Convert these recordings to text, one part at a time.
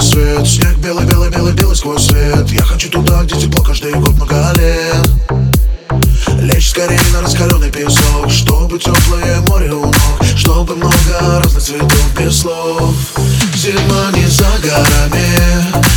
цвет Снег белый, белый, белый, белый сквозь свет. Я хочу туда, где тепло каждый год много лет. Лечь скорее на раскаленный песок Чтобы теплое море у ног Чтобы много разных цветов без слов. Зима не за горами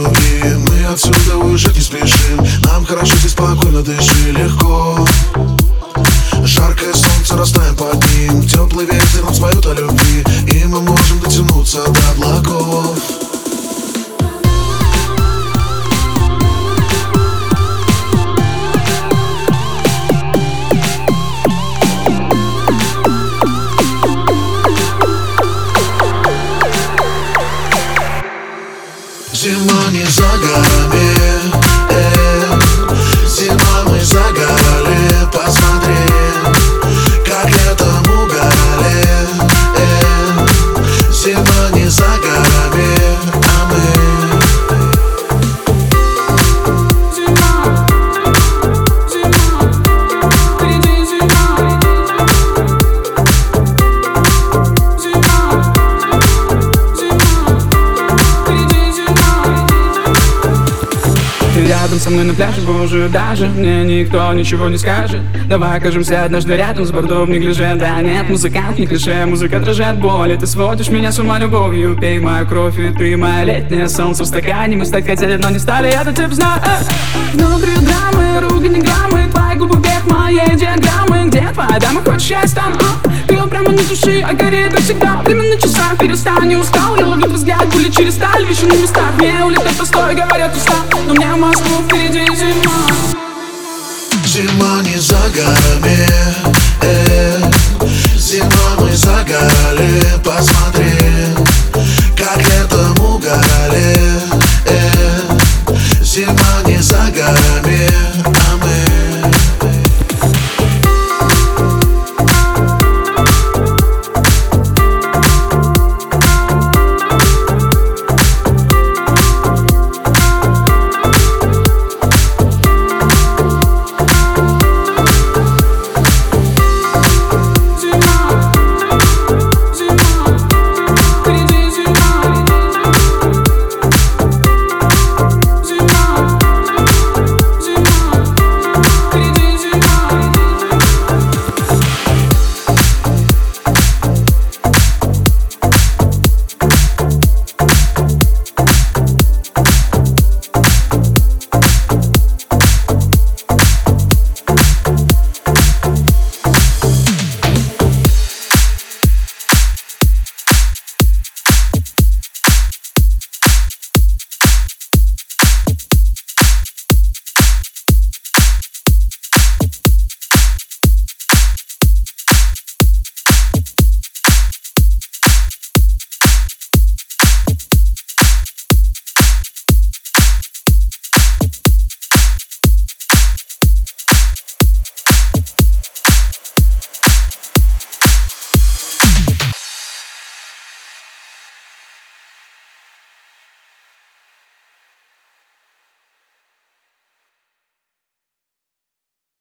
И мы отсюда уезжать не спешим. Нам хорошо здесь спокойно дыши легко. Жаркое солнце растаем под ним. Теплый ветер нам споет о любви. И мы можем дотянуться до облаков рядом со мной на пляже, боже, даже Мне никто ничего не скажет. Давай окажемся однажды рядом с бордом в неглиже Да нет, музыкант не клише, музыка отражает боль И ты сводишь меня с ума любовью Пей мою кровь, и ты моя летнее солнце в стакане. Мы стать хотели, но не стали, я-то тебя знаю. Э. Внутри драмы, ругань граммы Твои губы вверх моей диаграммы. Где твоя дама, хочешь счастья там? Ты прямо на души, а горит как всегда Время на часах, перестань, не устал. Я ловлю взгляд, пули через сталь Вещи на местах, мне улетать постой, говорят устал. Но мне в горами э, Зимой мы загорали, посмотри Как летом угорали э, Зима не за горами.